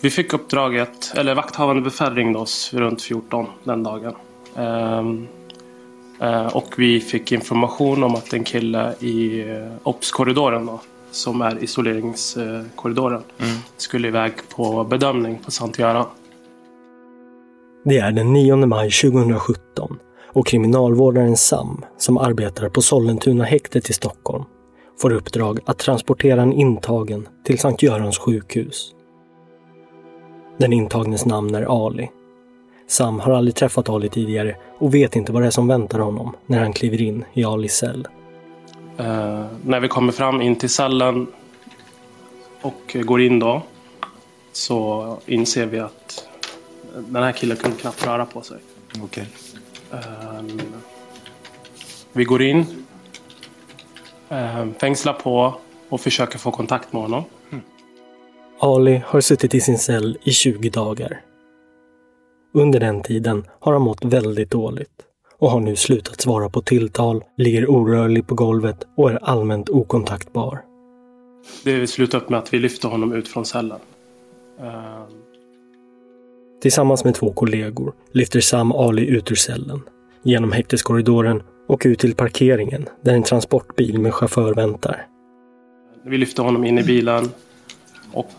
Vi fick uppdraget, eller vakthavande befäl ringde oss runt 14 den dagen. Ehm, eh, och vi fick information om att en kille i eh, OPS-korridoren då, som är isoleringskorridoren, skulle iväg på bedömning på Sankt Göran. Det är den 9 maj 2017 och kriminalvårdaren Sam, som arbetar på Sollentuna häktet i Stockholm, får uppdrag att transportera en intagen till Sankt Görans sjukhus. Den intagnes namn är Ali. Sam har aldrig träffat Ali tidigare och vet inte vad det är som väntar honom när han kliver in i Alis cell. Eh, när vi kommer fram in till cellen och går in då så inser vi att den här killen kunde knappt röra på sig. Okej. Ehm, vi går in, um, fängslar på och försöker få kontakt med honom. Ali har suttit i sin cell i 20 dagar. Under den tiden har han mått väldigt dåligt och har nu slutat svara på tilltal, ligger orörlig på golvet och är allmänt okontaktbar. Det slutar upp med att vi lyfter honom ut från cellen. Ehm, Tillsammans med två kollegor lyfter Sam Ali ut ur cellen, genom häkteskorridoren och ut till parkeringen där en transportbil med chaufför väntar. vi lyfter honom in i bilen och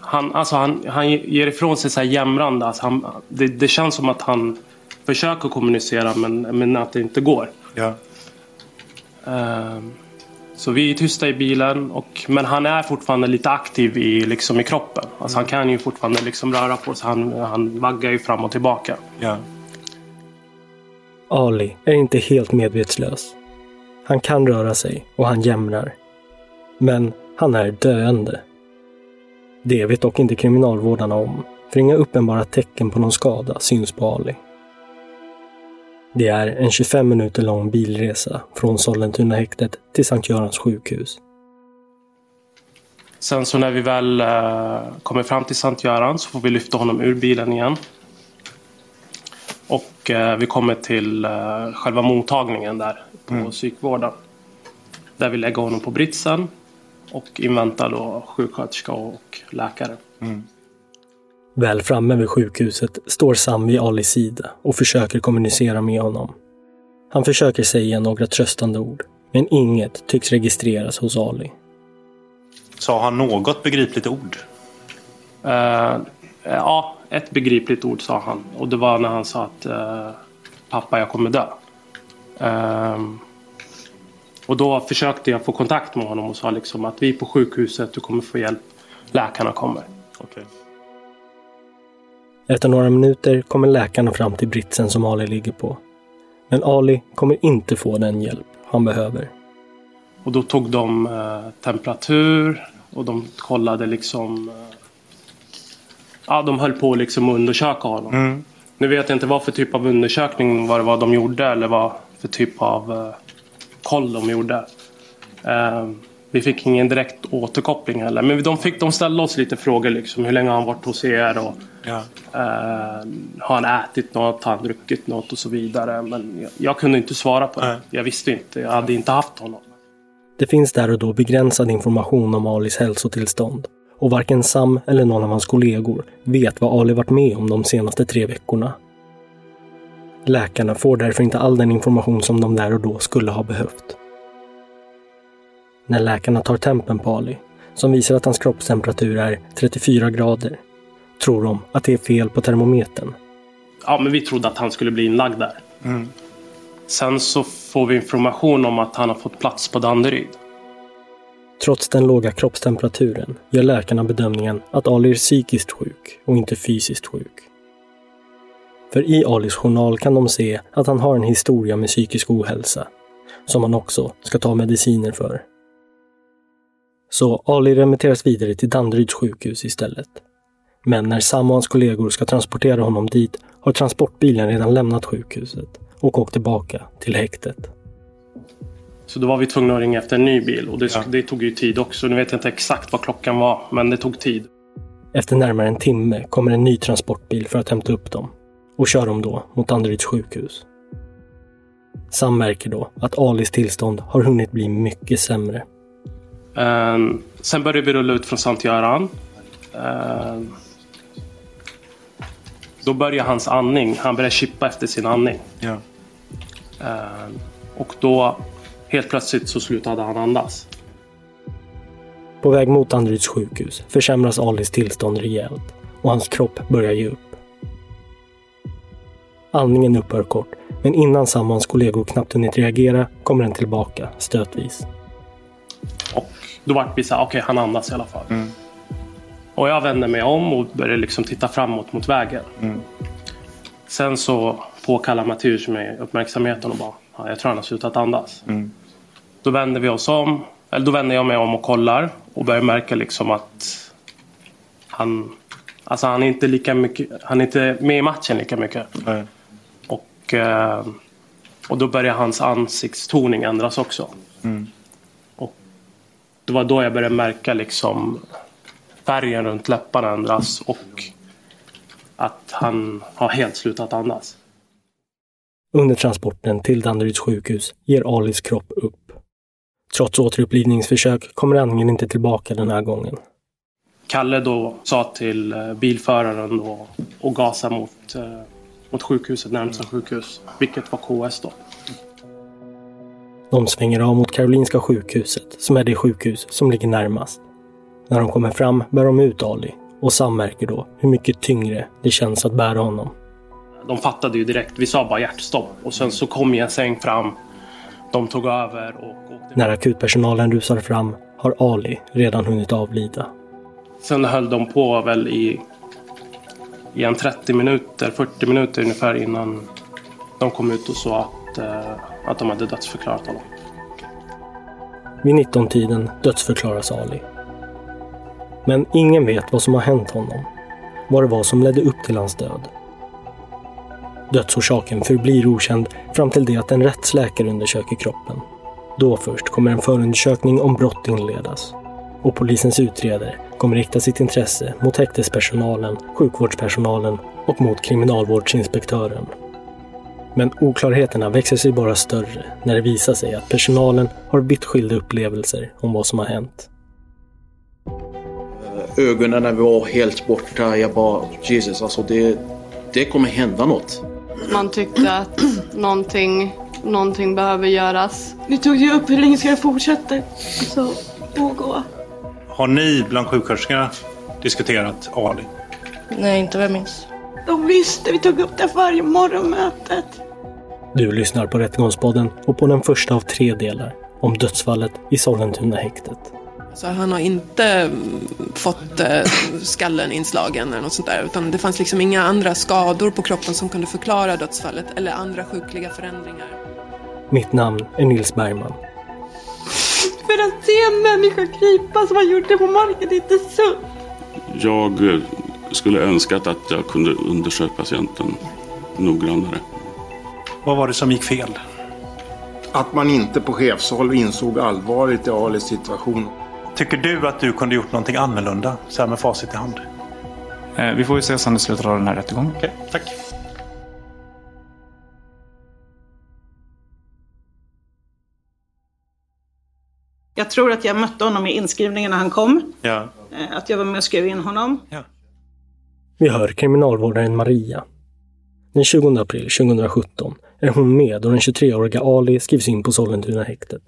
han, alltså han, han ger ifrån sig så här jämrande. Alltså han, det, det känns som att han försöker kommunicera men, men att det inte går. Ja. Ehm, Så vi är tysta i bilen, och, men han är fortfarande lite aktiv i, liksom, i kroppen. Alltså, Han kan ju fortfarande liksom röra på sig. Han, han vaggar ju fram och tillbaka. Ja. Ali är inte helt medvetslös. Han kan röra sig och han jämrar. Men han är döende. Det vet dock inte kriminalvårdarna om, för inga uppenbara tecken på någon skada syns på Ali. Det är en 25 minuter lång bilresa från Sollentuna häktet till Sankt Görans sjukhus. Sen så när vi väl eh, kommer fram till Sankt Göran så får vi lyfta honom ur bilen igen. Och eh, vi kommer till eh, själva mottagningen där på psykvården. Där vi lägger honom på britsen och inväntar då sjuksköterska och läkare. Väl framme vid sjukhuset står Sam vid Alis sida och försöker kommunicera med honom. Han försöker säga några tröstande ord, men inget tycks registreras hos Ali. Sa han något begripligt ord? Eh, ja, ett begripligt ord sa han. Och det var när han sa att eh, pappa, jag kommer dö. Ehm, och då försökte jag få kontakt med honom och sa liksom att vi är på sjukhuset, du kommer få hjälp. Läkarna kommer. Okej. Efter några minuter kommer läkarna fram till britsen som Ali ligger på. Men Ali kommer inte få den hjälp han behöver. Och då tog de eh, temperatur och de kollade liksom... Eh, ja, de höll på liksom att undersöka honom. Nu vet jag inte vad för typ av undersökning vad det var de gjorde eller vad för typ av eh, koll de gjorde. Eh, vi fick ingen direkt återkoppling heller. Men de, fick, de ställde oss lite frågor liksom. Hur länge har han varit hos er? Och, Ja. eh, har han ätit något? Har han druckit något? Och så vidare. Men jag, jag kunde inte svara på det. Nej. Jag visste inte. Jag hade inte haft honom. Det finns där och då begränsad information om Alis hälsotillstånd och varken Sam eller någon av hans kollegor vet vad Ali varit med om de senaste tre veckorna. Läkarna får därför inte all den information som de där och då skulle ha behövt. När läkarna tar tempen på Ali, som visar att hans kroppstemperatur är 34 grader, tror de att det är fel på termometern. Ja, men vi trodde att han skulle bli inlagd där. Sen så får vi information om att han har fått plats på Danderyd. Trots den låga kroppstemperaturen gör läkarna bedömningen att Ali är psykiskt sjuk och inte fysiskt sjuk. För i Alis journal kan de se att han har en historia med psykisk ohälsa, som han också ska ta mediciner för. Så Ali remitteras vidare till Danderyds sjukhus istället. Men när Sam och hans kollegor ska transportera honom dit har transportbilen redan lämnat sjukhuset och åkt tillbaka till häktet. Så då var vi tvungna att ringa efter en ny bil och det, Ja. det tog ju tid också. Nu vet jag inte exakt vad klockan var, men det tog tid. Efter närmare en timme kommer en ny transportbil för att hämta upp dem och kör dem då mot Danderyds sjukhus. Sam märker då att Alis tillstånd har hunnit bli mycket sämre. Ehm, sen började vi rulla ut från Sankt Göran. Ehm, då började hans andning. Han började chippa efter sin andning. Ja. Ehm, och då helt plötsligt så slutade han andas. På väg mot Danderyds sjukhus försämras Alis tillstånd rejält och hans kropp börjar ge upp. Andningen upphör kort, men innan Sam och hans kollegor knappt hunnit reagera kommer den tillbaka stötvis. Och då vart vi så här, okej han andas i alla fall. Och jag vände mig om och började liksom titta framåt mot vägen. Sen så påkallar Matteus mig uppmärksamheten och bara, ja, jag tror han har slutat andas. Då vänder vi oss om, eller då vänder jag mig om och kollar och börjar märka liksom att han, alltså han är inte lika mycket, han är inte med i matchen lika mycket. Nej. Och, eh, och då börjar hans ansiktstoning ändras också. Och det var då jag började märka liksom färgen runt läpparna ändras och att han har helt slutat andas. Under transporten till Danderyds sjukhus ger Alis kropp upp. Trots återupplivningsförsök kommer andningen inte tillbaka den här gången. Kalle då sa till eh, bilföraren då och gasa mot, eh, mot sjukhuset, närmsta sjukhus. Vilket var KS då. De svänger av mot Karolinska sjukhuset, som är det sjukhus som ligger närmast. När de kommer fram bär de ut Ali och Sam märker då hur mycket tyngre det känns att bära honom. De fattade ju direkt. Vi sa bara hjärtstopp. Och sen så kom en säng fram. De tog över och åkte. När akutpersonalen rusar fram har Ali redan hunnit avlida. Sen höll de på väl i, i en 30 minuter, 40 minuter ungefär innan de kom ut och sa att, eh, att de hade dödsförklarat honom. Vid 19-tiden dödsförklaras Ali. Men ingen vet vad som har hänt honom. Vad det var som ledde upp till hans död. Dödsorsaken förblir okänd fram till det att en rättsläkare undersöker kroppen. Då först kommer en förundersökning om brott inledas. Och polisens utredare kommer rikta sitt intresse mot häktespersonalen, sjukvårdspersonalen och mot kriminalvårdsinspektören. Men oklarheterna växer sig bara större när det visar sig att personalen har vitt skilda upplevelser om vad som har hänt. ögonen var helt borta. Jag bara, Jesus, alltså det, det kommer hända något. Man tyckte att någonting, någonting behöver göras. Vi tog ju upp hur länge ska det fortsätta så pågå. Har ni bland sjuksköterskorna diskuterat Ali? Nej, inte vad jag minns. De visste, vi tog upp det varje morgonmötet. Du lyssnar på Rättegångspodden och på den första av tre delar om dödsfallet i Sollentuna häktet. Så han har inte mm, fått eh, skallen inslagen eller något sånt där. Utan det fanns liksom inga andra skador på kroppen som kunde förklara dödsfallet. Eller andra sjukliga förändringar. Mitt namn är Nils Bergman. För att se en människa krypa som har gjort det på marken, det är inte sunt. Jag eh, skulle önskat att jag kunde undersöka patienten noggrannare. Vad var det som gick fel? att man inte på chefshåll insåg allvaret i Alis situation. Tycker du att du kunde gjort någonting annorlunda så här med facit i hand? Eh, vi får ju se sen i slutet av den här rättegången. Okej, tack. Jag tror att jag mötte honom i inskrivningen när han kom. Ja. Eh, Att jag var med och skrev in honom. Vi hör kriminalvårdaren Maria. Den 20 april 2017 är hon med och den 23-åriga Ali skrivs in på Sollentuna häktet.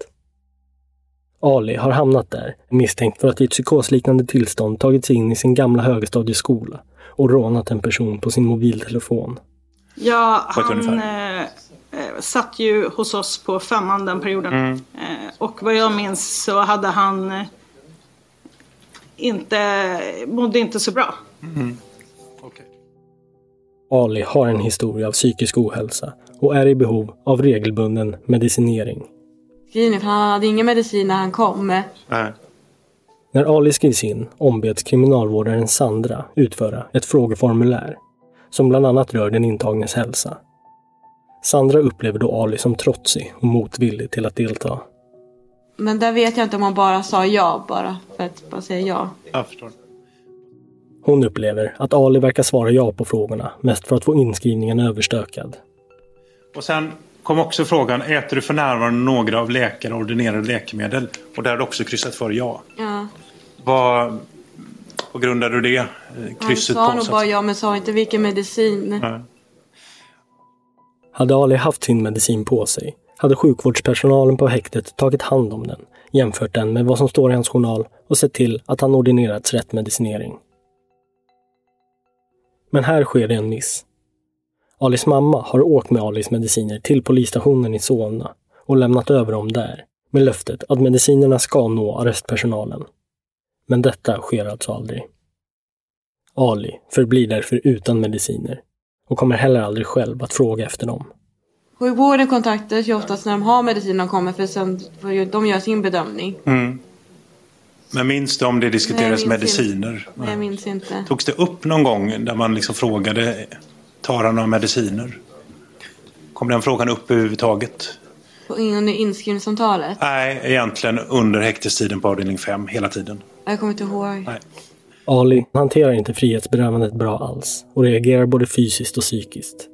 Ali har hamnat där misstänkt för att i ett psykosliknande tillstånd tagit sig in i sin gamla högstadieskola och rånat en person på sin mobiltelefon. Ja, han satt ju hos oss på femman den perioden. Mm. Eh, och vad jag minns så hade han eh, inte, mådde inte så bra. Ali har en historia av psykisk ohälsa och är i behov av regelbunden medicinering. Grejen han hade ingen medicin när han kom. Nej. När Ali skrivs in ombeds kriminalvårdaren Sandra utföra ett frågeformulär som bland annat rör den intagnes hälsa. Sandra upplever då Ali som trotsig och motvillig till att delta. Men där vet jag inte om han bara sa ja bara för att bara säga ja. Jag förstår. Hon upplever att Ali verkar svara ja på frågorna, mest för att få inskrivningen överstökad. Och sen kom också frågan, äter du för närvarande några av läkare ordinerade läkemedel? Och där har du också kryssat för ja. ja. Vad, vad grundar du det eh, Han krysset sa på? nog så att bara ja men sa inte vilken medicin. Nej. Hade Ali haft sin medicin på sig hade sjukvårdspersonalen på häktet tagit hand om den, jämfört den med vad som står i hans journal och sett till att han ordinerats rätt medicinering. Men här sker det en miss. Alis mamma har åkt med Alis mediciner till polisstationen i Solna och lämnat över dem där med löftet att medicinerna ska nå arrestpersonalen. Men detta sker alltså aldrig. Ali förblir därför utan mediciner och kommer heller aldrig själv att fråga efter dem. Sjukvården kontaktas ju oftast när de har medicin de kommer för sen får ju de göra sin bedömning. Mm. Men minns du om det diskuterades Nej, mediciner? Nej, jag minns inte. Togs det upp någon gång där man liksom frågade tar han några mediciner? Kom den frågan upp överhuvudtaget? På under inskrivningssamtalet. Nej, egentligen under häktestiden på avdelning 5 hela tiden. Jag kommer inte ihåg. Ali hanterar inte frihetsberövandet bra alls och reagerar både fysiskt och psykiskt.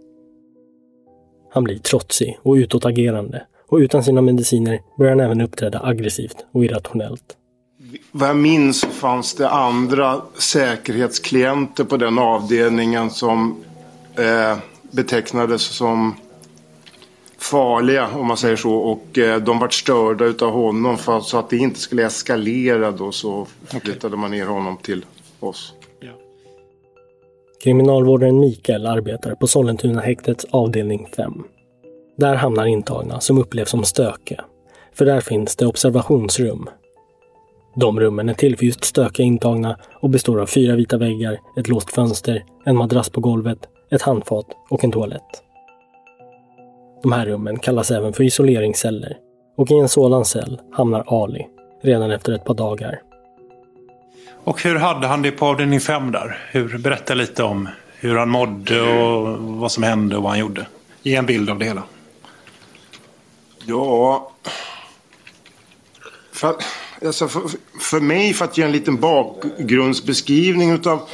Han blir trotsig och utåtagerande och utan sina mediciner börjar han även uppträda aggressivt och irrationellt. Vad jag minns fanns det andra säkerhetsklienter på den avdelningen som eh, betecknades som farliga om man säger så. Och eh, de vart störda utav honom för, så att det inte skulle eskalera då så flyttade man ner honom till oss. Kriminalvårdaren Mikael arbetar på Sollentuna häktets avdelning 5. Där hamnar intagna som upplevs som stökiga. För där finns det observationsrum. De rummen är till för just stökiga intagna och består av fyra vita väggar, ett låst fönster, en madrass på golvet, ett handfat och en toalett. De här rummen kallas även för isoleringsceller och i en sådan cell hamnar Ali redan efter ett par dagar. Och hur hade han det på avdelning 5 där? Hur, berätta lite om hur han mådde och vad som hände och vad han gjorde. Ge en bild av det hela. Ja... För, alltså för, för mig, för att ge en liten bakgrundsbeskrivning utav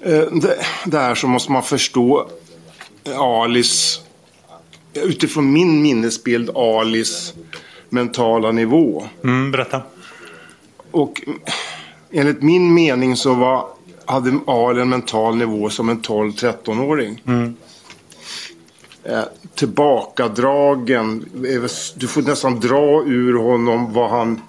eh, det, det här så måste man förstå Alis, utifrån min minnesbild, Alis mentala nivå. Mm, berätta. Och enligt min mening så var, hade Ali en mental nivå som en 12-13-åring. Mm. Eh, tillbakadragen. Eh, Du får nästan dra ur honom vad han,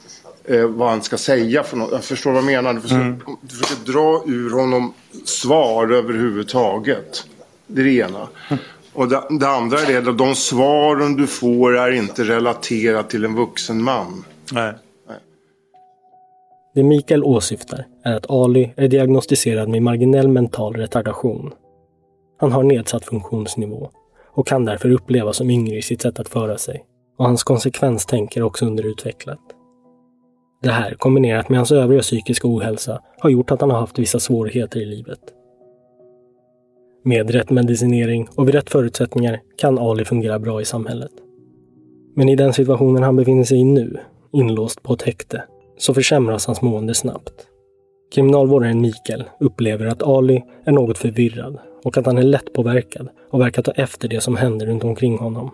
eh, vad han ska säga. För något. Jag förstår vad jag menar. Du försöker, Mm. du försöker dra ur honom svar överhuvudtaget. Det är det ena. Och det, det andra är det att de svaren du får är inte relaterat till en vuxen man. Nej. Det Mikael åsyftar är att Ali är diagnostiserad med marginell mental retardation. Han har nedsatt funktionsnivå och kan därför upplevas som yngre i sitt sätt att föra sig. Och hans konsekvenstänk är också underutvecklat. Det här kombinerat med hans övriga psykiska ohälsa har gjort att han har haft vissa svårigheter i livet. Med rätt medicinering och vid rätt förutsättningar kan Ali fungera bra i samhället. Men i den situationen han befinner sig i nu, inlåst på ett häkte, så försämras hans mående snabbt. Kriminalvårdaren Mikael upplever att Ali är något förvirrad och att han är lättpåverkad och verkar ta efter det som händer runt omkring honom.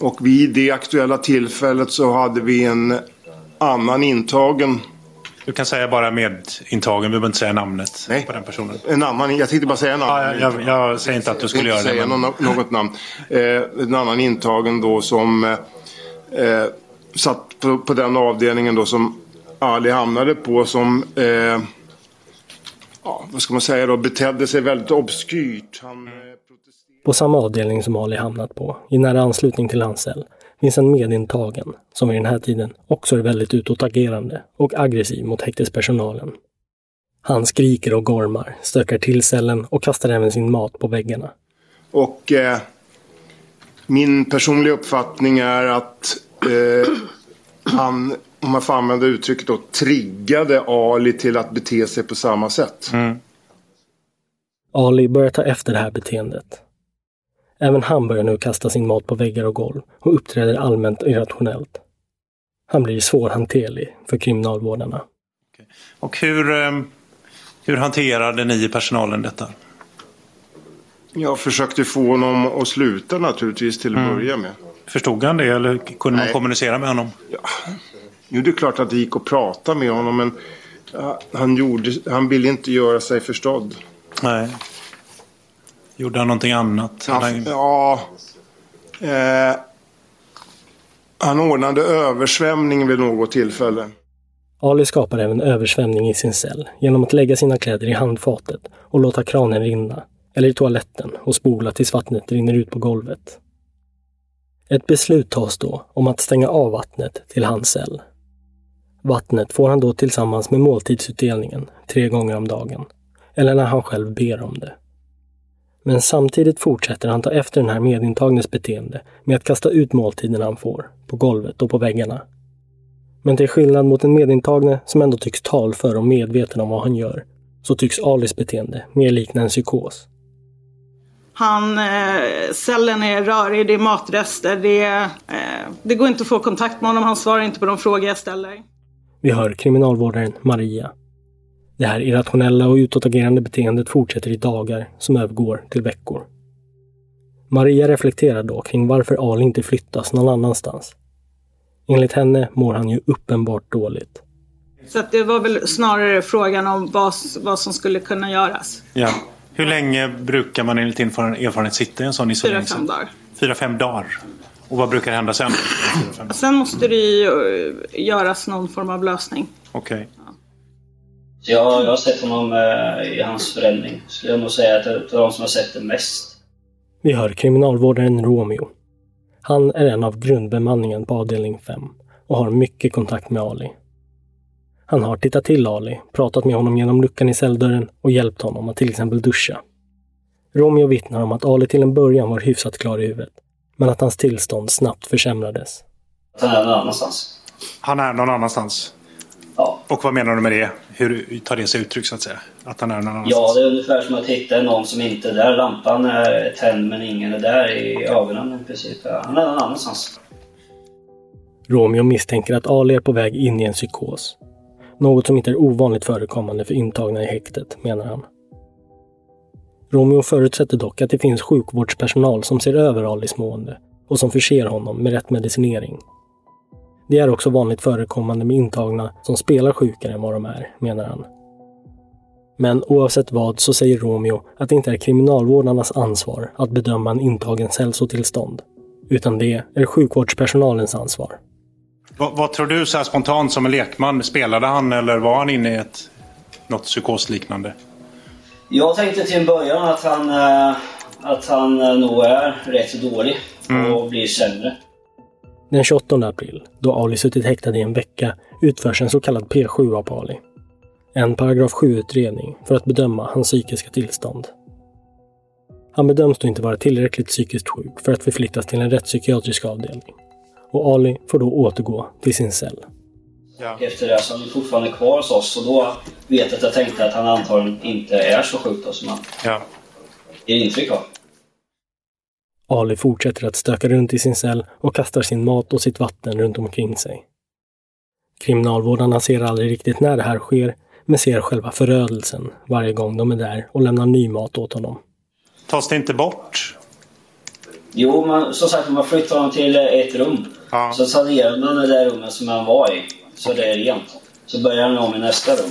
Och vid det aktuella tillfället så hade vi en annan intagen. Du kan säga bara medintagen, vi behöver inte säga namnet Nej. på den personen. En annan, jag tänkte bara säga annan. Ja, jag, jag säger inte att du skulle Jag göra det. säga Men... någon, något namn. Eh, en annan intagen då som eh, satt på, på den avdelningen då som Ali hamnade på som eh, ja, vad ska man säga då, betedde sig väldigt obskyrt. Han, eh, På samma avdelning som Ali hamnat på, i nära anslutning till hans cell, finns en medintagen som vid den här tiden också är väldigt utåtagerande och aggressiv mot häktespersonalen. Han skriker och gormar, stökar till cellen och kastar även sin mat på väggarna. Och eh, min personliga uppfattning är att eh, han, om man får använda uttrycket då, triggade Ali till att bete sig på samma sätt. Ali börjar ta efter det här beteendet. Även han börjar nu kasta sin mat på väggar och golv och uppträder allmänt irrationellt. Han blir svårhanterlig för kriminalvårdarna. Och hur, eh, hur hanterade ni i personalen detta? Jag försökte få honom att sluta naturligtvis till att Mm. börja med. Förstod han det eller kunde man Nej. kommunicera med honom? Nu är det klart att det gick att prata med honom men han, gjorde, han ville inte göra sig förstådd. Nej. Gjorde han någonting annat? Ja, Han- ja eh, han ordnade översvämning vid något tillfälle. Ali skapar även översvämning i sin cell genom att lägga sina kläder i handfatet och låta kranen rinna, eller i toaletten och spola tills vattnet rinner ut på golvet. Ett beslut tas då om att stänga av vattnet till hans cell. Vattnet får han då tillsammans med måltidsutdelningen tre gånger om dagen, eller när han själv ber om det. Men samtidigt fortsätter han ta efter den här medintagnes beteende med att kasta ut måltiden han får, på golvet och på väggarna. Men till skillnad mot den medintagne som ändå tycks talför och medveten om vad han gör, så tycks Alis beteende mer likna en psykos. Han, eh, cellen är rörig, det är matrester, det, eh, det går inte att få kontakt med honom, han svarar inte på de frågor jag ställer. Vi hör kriminalvårdaren Maria. Det här irrationella och utåtagerande beteendet fortsätter i dagar som övergår till veckor. Maria reflekterar då kring varför Ali inte flyttas någon annanstans. Enligt henne mår han ju uppenbart dåligt. Så att det var väl snarare frågan om vad, vad som skulle kunna göras. Ja. Hur länge brukar man enligt erfaren- erfarenhet sitta i en sån Fyra, isoleringscell? fem dagar. Fyra, fem dagar. Och vad brukar hända sen? Sen måste det ju eh, göras någon form av lösning. Okej. Så jag, jag har sett honom eh, i hans förändring. Skulle jag nog säga att det är de som har sett det mest. Vi hör kriminalvårdaren Romeo. Han är en av grundbemanningen på avdelning 5 och har mycket kontakt med Ali. Han har tittat till Ali, pratat med honom genom luckan i celldörren och hjälpt honom att till exempel duscha. Romeo vittnar om att Ali till en början var hyfsat klar i huvudet, men att hans tillstånd snabbt försämrades. Han är någon annanstans. Han är någon annanstans? Ja. Och vad menar du med det? Hur tar det sig uttryck så att säga? Att han är någon annanstans? Ja, det är ungefär som att hitta någon som inte är där. Lampan är tänd men ingen är där i ögonen i princip. Han är någon annanstans. Romeo misstänker att Ali är på väg in i en psykos. Något som inte är ovanligt förekommande för intagna i häktet, menar han. Romeo förutsätter dock att det finns sjukvårdspersonal som ser över Alis mående och som förser honom med rätt medicinering. Det är också vanligt förekommande med intagna som spelar sjukare än vad de är, menar han. Men oavsett vad så säger Romeo att det inte är kriminalvårdarnas ansvar att bedöma en intagens hälsotillstånd, utan det är sjukvårdspersonalens ansvar. Vad, vad tror du så här spontant som en lekman? Spelade han eller var han inne i ett, något psykosliknande? Jag tänkte till en början att han, eh, att han eh, nog är rätt dålig och blir sämre. Den 28 april, då Ali suttit häktad i en vecka, utförs en så kallad P7 av Ali. En paragraf 7-utredning för att bedöma hans psykiska tillstånd. Han bedöms då inte vara tillräckligt psykiskt sjuk för att förflyttas till en rättspsykiatrisk avdelning. Och Ali får då återgå till sin cell. Efter det så är han fortfarande kvar hos oss och då vet jag att jag tänkte att han antagligen inte är så sjuk då som han Ja. ger intryck av. Ali fortsätter att stöka runt i sin cell och kastar sin mat och sitt vatten runt omkring sig. Kriminalvårdarna ser aldrig riktigt när det här sker, men ser själva förödelsen varje gång de är där och lämnar ny mat åt honom. Tas det inte bort? Jo, man, som sagt, man flyttar honom till ett rum. Ja. Så sanerar man det där rummet som han var i, så det är rent. Så börjar han om i nästa rum.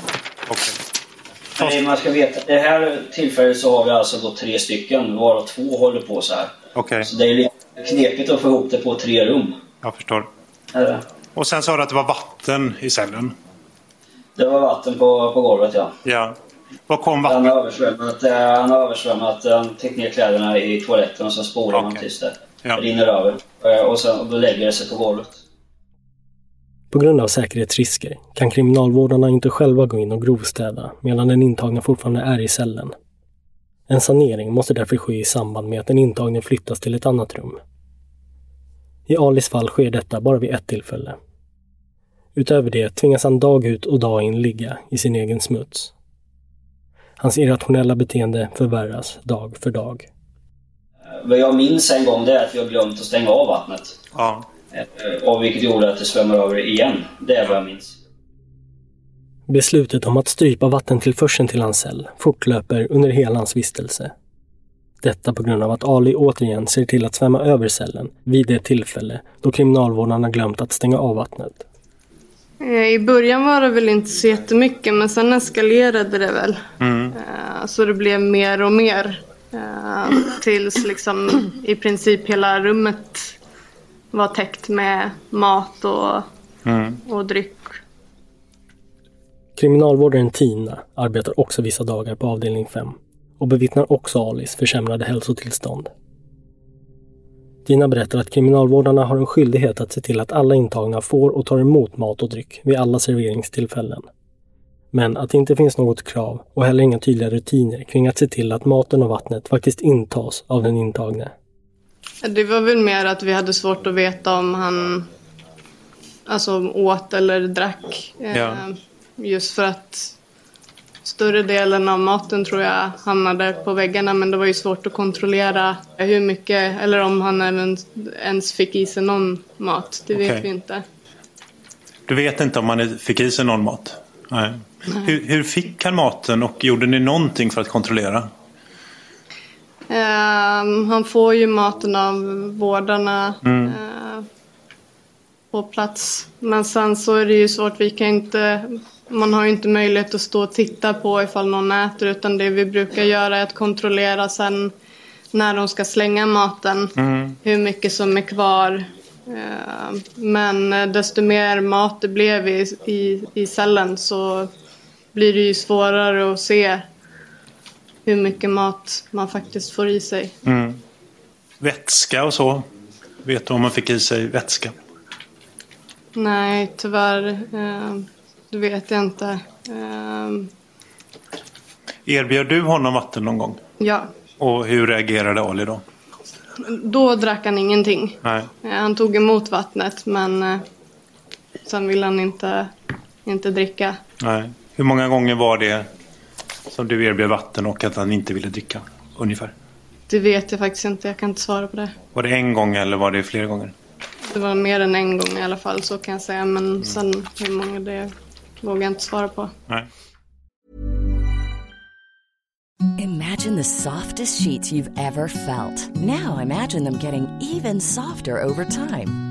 Men man ska veta, det här tillfället så har vi alltså då tre stycken, varav två håller på så här. Okej, Så det är lite knepigt att få ihop det på tre rum. jag förstår. Och sen sa du att det var vatten i cellen. Det var vatten på, på golvet ja. Ja. Var kom Han vattnet? har översvämmat, eh, han har översvämmat, han täckt ner kläderna i toaletten och sen spolar man tills det Ja. rinner över. Eh, Och sen och då lägger det sig på golvet. På grund av säkerhetsrisker kan kriminalvårdarna inte själva gå in och grovstäda medan den intagne fortfarande är i cellen. En sanering måste därför ske i samband med att den intagne flyttas till ett annat rum. I Alis fall sker detta bara vid ett tillfälle. Utöver det tvingas han dag ut och dag in ligga i sin egen smuts. Hans irrationella beteende förvärras dag för dag. Vad jag minns en gång det är att vi har glömt att stänga av vattnet. Ja. Eh, Och vilket gjorde att det svämmar över igen. Det är vad jag minns. Beslutet om att strypa vattentillförseln till hans cell fortlöper under hela hans vistelse. Detta på grund av att Ali återigen ser till att svämma över cellen vid det tillfälle då kriminalvårdarna glömt att stänga av vattnet. Eh, I början var det väl inte så jättemycket men sen eskalerade det väl. Mm. Eh, Så det blev mer och mer. Tills liksom i princip hela rummet var täckt med mat och, Mm. och dryck. Kriminalvårdaren Tina arbetar också vissa dagar på avdelning 5 och bevittnar också Alis försämrade hälsotillstånd. Tina berättar att kriminalvårdarna har en skyldighet att se till att alla intagna får och tar emot mat och dryck vid alla serveringstillfällen. Men att det inte finns något krav och heller inga tydliga rutiner kring att se till att maten och vattnet faktiskt intas av den intagne. Det var väl mer att vi hade svårt att veta om han alltså, åt eller drack. Eh, Ja. Just för att större delen av maten tror jag hamnade på väggarna men det var ju svårt att kontrollera hur mycket eller om han även ens fick i sig någon mat. Det vet vi inte. Du vet inte om han fick i sig någon mat? Nej. Hur, hur fick han maten och gjorde ni någonting för att kontrollera? Ehm, han får ju maten av vårdarna Mm. eh, på plats. Men sen så är det ju svårt, vi kan inte, man har ju inte möjlighet att stå och titta på ifall någon äter utan det vi brukar göra är att kontrollera sen när de ska slänga maten Mm. hur mycket som är kvar. Eh, Men desto mer mat det blev i, i, i cellen så blir det ju svårare att se hur mycket mat man faktiskt får i sig. Mm. Vätska och så? Vet du om man fick i sig vätska? Nej, tyvärr. Eh, det vet jag inte. Eh, Erbjöd du honom vatten någon gång? ja, Och hur reagerade Ali då? då drack han ingenting. Nej. Eh, han tog emot vattnet men eh, sen ville han inte, inte dricka. Nej. Hur många gånger var det som du erbjöd vatten och att han inte ville dricka? Ungefär. Det vet jag faktiskt inte, jag kan inte svara på det. Var det en gång eller var det flera gånger? Det var mer än en gång i alla fall, så kan jag säga. Men sen hur många det vågar jag inte svara på. Nej. Imagine the softest sheets you've ever felt. Now imagine them getting even softer over time.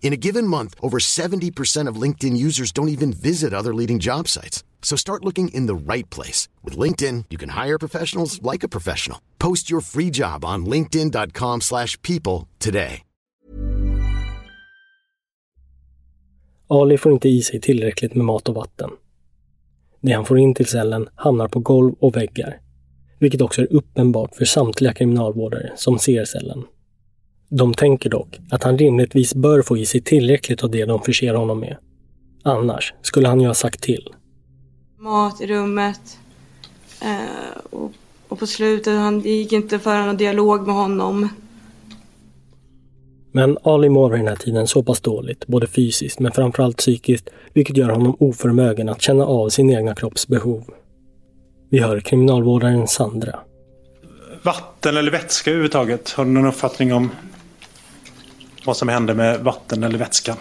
In a given month, over 70% of LinkedIn users don't even visit other leading job sites. So start looking in the right place. With LinkedIn, you can hire professionals like a professional. Post your free job on linkedin.com slash people today. Ali får inte i sig tillräckligt med mat och vatten. Det han får in till cellen hamnar på golv och väggar, vilket också är uppenbart för samtliga kriminalvårdare som ser cellen. De tänker dock att han rimligtvis bör få i sig tillräckligt av det de förser honom med. Annars skulle han ju ha sagt till. Mat i rummet. Eh, och, och på slutet, han, gick inte att föra någon dialog med honom. Men Ali mår vid den här tiden så pass dåligt, både fysiskt men framförallt psykiskt, vilket gör honom oförmögen att känna av sin egna kropps behov. Vi hör kriminalvårdaren Sandra. Vatten eller vätska överhuvudtaget? Har du någon uppfattning om vad som hände med vatten eller vätskan?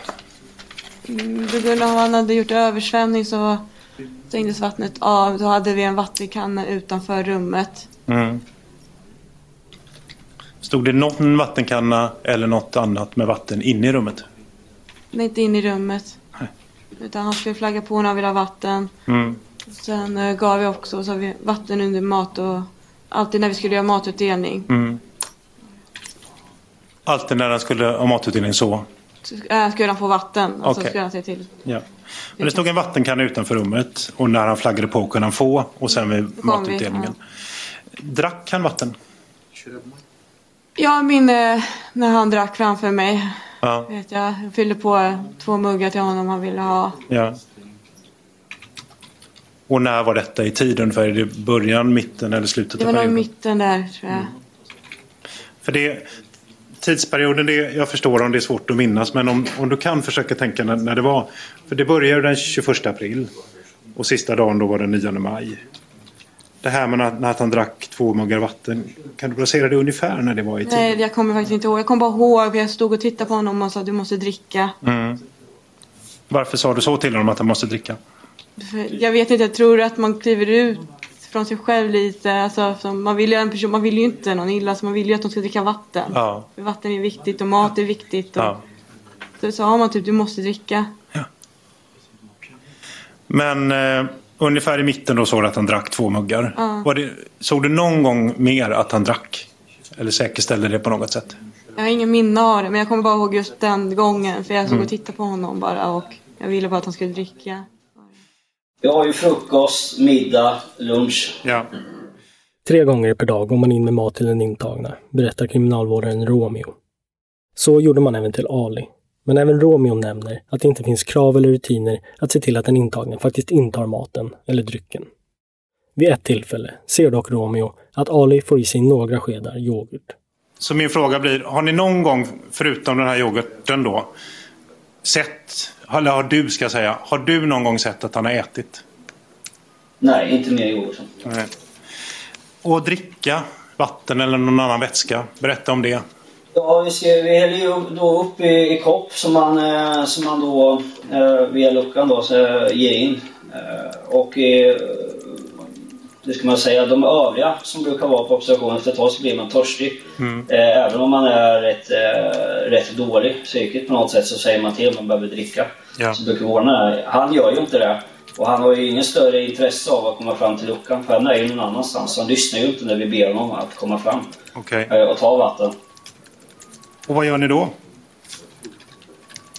Mm, På grund av att han hade gjort översvämning så stängdes vattnet av. Då hade vi en vattenkanna utanför rummet. Mm. Stod det någon vattenkanna eller något annat med vatten inne i rummet? Nej, inte in i rummet. Utan han skulle flagga på när han ville ha vatten. Mm. Sen eh, gav vi också så vi vatten under mat och alltid när vi skulle göra matutdelning. Mm. Alltid när den skulle ha matutdelning så? Skulle han få vatten. Och så Okej. skulle han se till. Ja. Men det stod en vattenkanna utanför rummet och när han flaggade på kunde han få och sen vid vi, matutdelningen. Drack han vatten? Jag minns när han drack framför mig. Ja. Vet jag. jag fyllde på två muggar till honom han ville ha. ja. Och när var detta i tiden? För är det början, mitten eller slutet Det av var nog i perioden? mitten där tror jag. För det, tidsperioden, det, jag förstår om det är svårt att minnas, men om, om du kan försöka tänka när, när det var. För det började den 21 april och sista dagen då var den 9 maj. Det här med att, när att han drack två muggar vatten, kan du placera det ungefär när det var i tiden? Nej, jag kommer faktiskt inte ihåg. Jag kommer bara ihåg för jag stod och tittade på honom och sa du måste dricka. Mm. Varför sa du så till honom att han måste dricka? För jag vet inte, jag tror att man kliver ut från sig själv lite. Alltså, man, vill ju en person, man vill ju inte någon illa, så man vill ju att de ska dricka vatten. Ja. För vatten är viktigt och mat är viktigt. Och, ja. Så sa man typ du måste dricka. Men eh, ungefär i mitten då såg du att han drack två muggar. Ja. Det, såg du någon gång mer att han drack? Eller säkerställde det på något sätt? Jag har ingen minne av det men jag kommer bara ihåg just den gången. För jag stod Mm. och tittade på honom bara och jag ville bara att han skulle dricka. Vi har ju frukost, middag, lunch. Ja. Tre gånger per dag går man in med mat till den intagna, berättar kriminalvårdaren Romeo. Så gjorde man även till Ali. Men även Romeo nämner att det inte finns krav eller rutiner att se till att den intagne faktiskt intar maten eller drycken. Vid ett tillfälle ser dock Romeo att Ali får i sig några skedar yoghurt. Så min fråga blir, har ni någon gång, förutom den här yoghurten då, sett, eller har du ska jag säga, har du någon gång sett att han har ätit? Nej, inte mer yoghurt. Nej. Och dricka vatten eller någon annan vätska, berätta om det. Ja, vi, ska, vi häller ju då upp i, i kopp som man, eh, som man då eh, via luckan då så, eh, ger in. Och det ska man säga, de övriga som brukar vara på observation efter ett tag så blir man törstig. Mm. Eh, även om man är rätt, eh, rätt dålig psykiskt på något sätt så säger man till om man behöver dricka. Ja. Så brukar här. Han gör ju inte det. Och han har ju ingen större intresse av att komma fram till luckan för han är ju någon annanstans. Så han lyssnar ju inte när vi ber honom att komma fram Okej. eh, och ta vatten. Och vad gör ni då?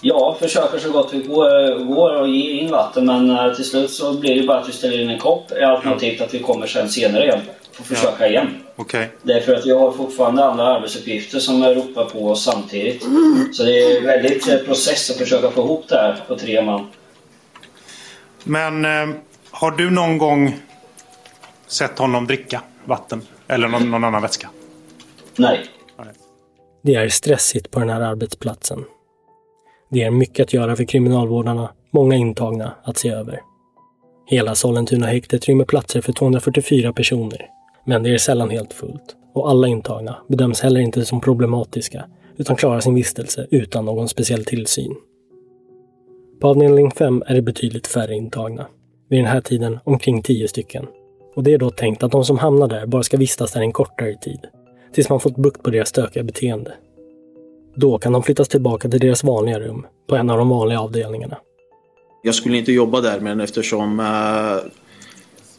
Ja, försöker så gott vi går, och ger in vatten men eh, till slut så blir det bara att vi ställer in en kopp alternativt att vi kommer sen senare igen och försöka igen. Okej. Därför att vi har fortfarande andra arbetsuppgifter som ropar på oss samtidigt. Så det är väldigt eh, process att försöka få ihop det här på tre man. Men eh, har du någon gång sett honom dricka vatten? Eller någon, någon annan vätska? Nej. Det är stressigt på den här arbetsplatsen. Det är mycket att göra för kriminalvårdarna, många intagna att se över. Hela Sollentuna-häktet rymmer platser för 244 personer, men det är sällan helt fullt och alla intagna bedöms heller inte som problematiska utan klarar sin vistelse utan någon speciell tillsyn. På avdelning 5 är det betydligt färre intagna. Vid den här tiden omkring 10 stycken. Och det är då tänkt att de som hamnar där bara ska vistas där en kortare tid. Tills man fått bukt på deras stökiga beteende. Då kan de flyttas tillbaka till deras vanliga rum på en av de vanliga avdelningarna. Jag skulle inte jobba där men eftersom eh,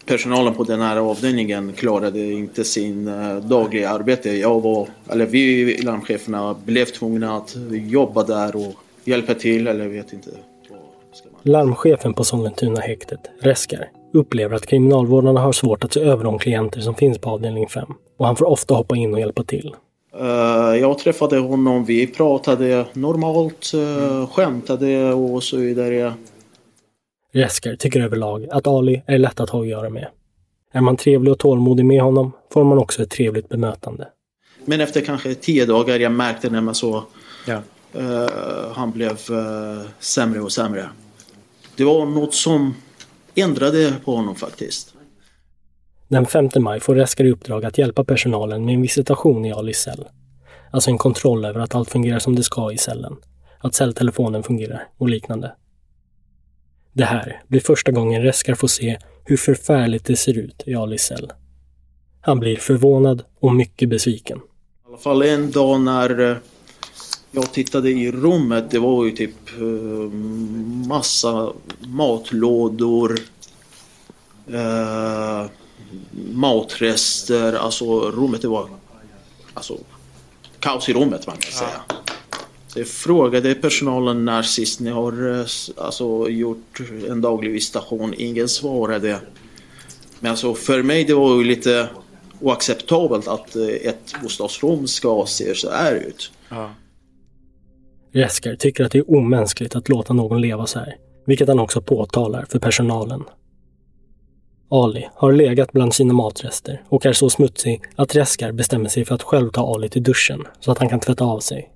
personalen på den här avdelningen klarade inte sin eh, dagliga arbete. Jag var, eller vi larmcheferna blev tvungna att jobba där och hjälpa till eller vet inte. Larmchefen på Sollentuna häktet, Reskar, upplever att kriminalvårdarna har svårt att se över de klienter som finns på avdelning 5 och han får ofta hoppa in och hjälpa till. Eh, jag träffade honom, vi pratade normalt, uh, skämtade och så vidare. Reskar tycker överlag att Ali är lätt att ha att göra med. Är man trevlig och tålmodig med honom får man också ett trevligt bemötande. Men efter kanske tio dagar jag märkte när man så Ja. uh, han blev uh, sämre och sämre. Det var något som ändrade på honom faktiskt. Den 5 maj får Reskar i uppdrag att hjälpa personalen med en visitation i Alis cell. Alltså en kontroll över att allt fungerar som det ska i cellen. Att celltelefonen fungerar och liknande. Det här blir första gången Reskar får se hur förfärligt det ser ut i Alis cell. Han blir förvånad och mycket besviken. I alla fall en dag när eh, jag tittade i rummet, det var ju typ eh, massa matlådor, eh, matrester, alltså rummet det var alltså kaos i rummet man kan säga. Så jag frågade personalen när sist ni har eh, alltså, gjort en daglig visitation, ingen svarade. Men alltså för mig det var ju lite oacceptabelt att eh, ett bostadsrum ska se så här ut. Reskar tycker att det är omänskligt att låta någon leva så här, vilket han också påtalar för personalen. Ali har legat bland sina matrester och är så smutsig att Reskar bestämmer sig för att själv ta Ali till duschen så att han kan tvätta av sig.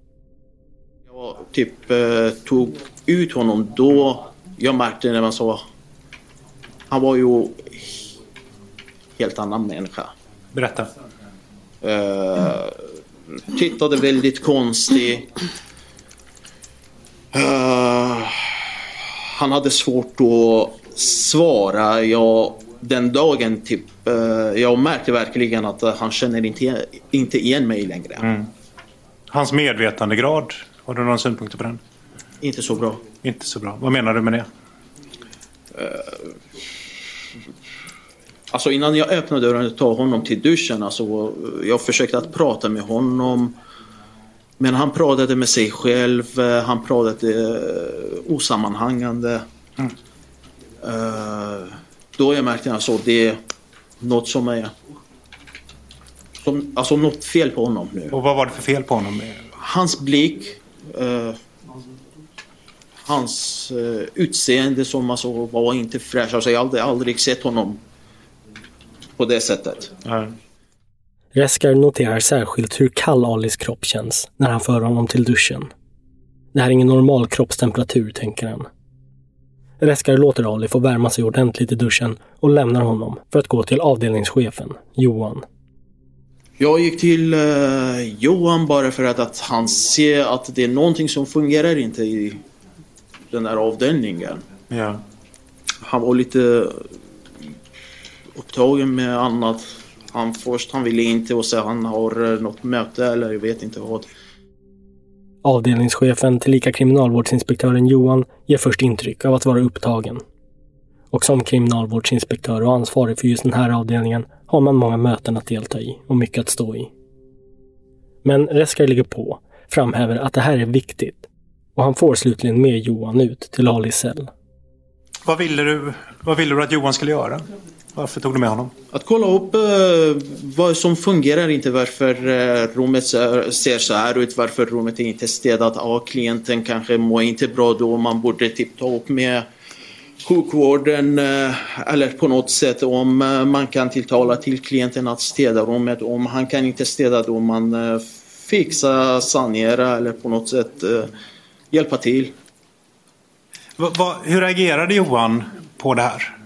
typ eh, tog ut honom då jag märkte när man sa han var ju helt annan människa. Berätta. Eh, tittade väldigt konstig. Eh, han hade svårt att svara. Jag, den dagen typ, eh, jag märkte verkligen att eh, han känner inte, inte igen mig längre. Mm. Hans medvetandegrad, har du några synpunkter på den? Inte så bra. Inte så bra. Vad menar du med det? Alltså innan jag öppnade dörren och tog honom till duschen, alltså, jag försökte att prata med honom. Men han pratade med sig själv, eh, han pratade uh, osammanhangande. Eh, då jag märkte alltså det är något som är... Som, alltså något fel på honom nu. Och vad var det för fel på honom? Hans blick, eh, hans eh, utseende som alltså var inte fräsch. Alltså jag har aldrig, aldrig sett honom på det sättet. Reskar noterar särskilt hur kall Alis kropp känns när han för honom till duschen. Det här är ingen normal kroppstemperatur, tänker han. Reskar låter Ali få värma sig ordentligt i duschen och lämnar honom för att gå till avdelningschefen, Johan. Jag gick till eh, Johan bara för att, att han ser att det är någonting som fungerar inte i den här avdelningen. Ja. Han var lite upptagen med annat. Han först han ville inte och sen han har eh, något möte eller jag vet inte vad. Avdelningschefen, tillika kriminalvårdsinspektören Johan, ger först intryck av att vara upptagen. Och som kriminalvårdsinspektör och ansvarig för just den här avdelningen har man många möten att delta i och mycket att stå i. Men Reskar ligger på, framhäver att det här är viktigt och han får slutligen med Johan ut till Alis cell. Vad ville, du, vad ville du att Johan skulle göra? Varför tog du med honom? Att kolla upp eh, vad som fungerar inte, varför eh, rummet ser, så här ut, varför rummet är inte städat. Ja, klienten kanske mår inte bra då, man borde typ ta upp med sjukvården eh, eller på något sätt om eh, man kan tilltala till klienten att städa rummet. Om han kan inte städa då man eh, fixa, sanera eller på något sätt eh, hjälpa till. Va, va, hur reagerade Johan på det här?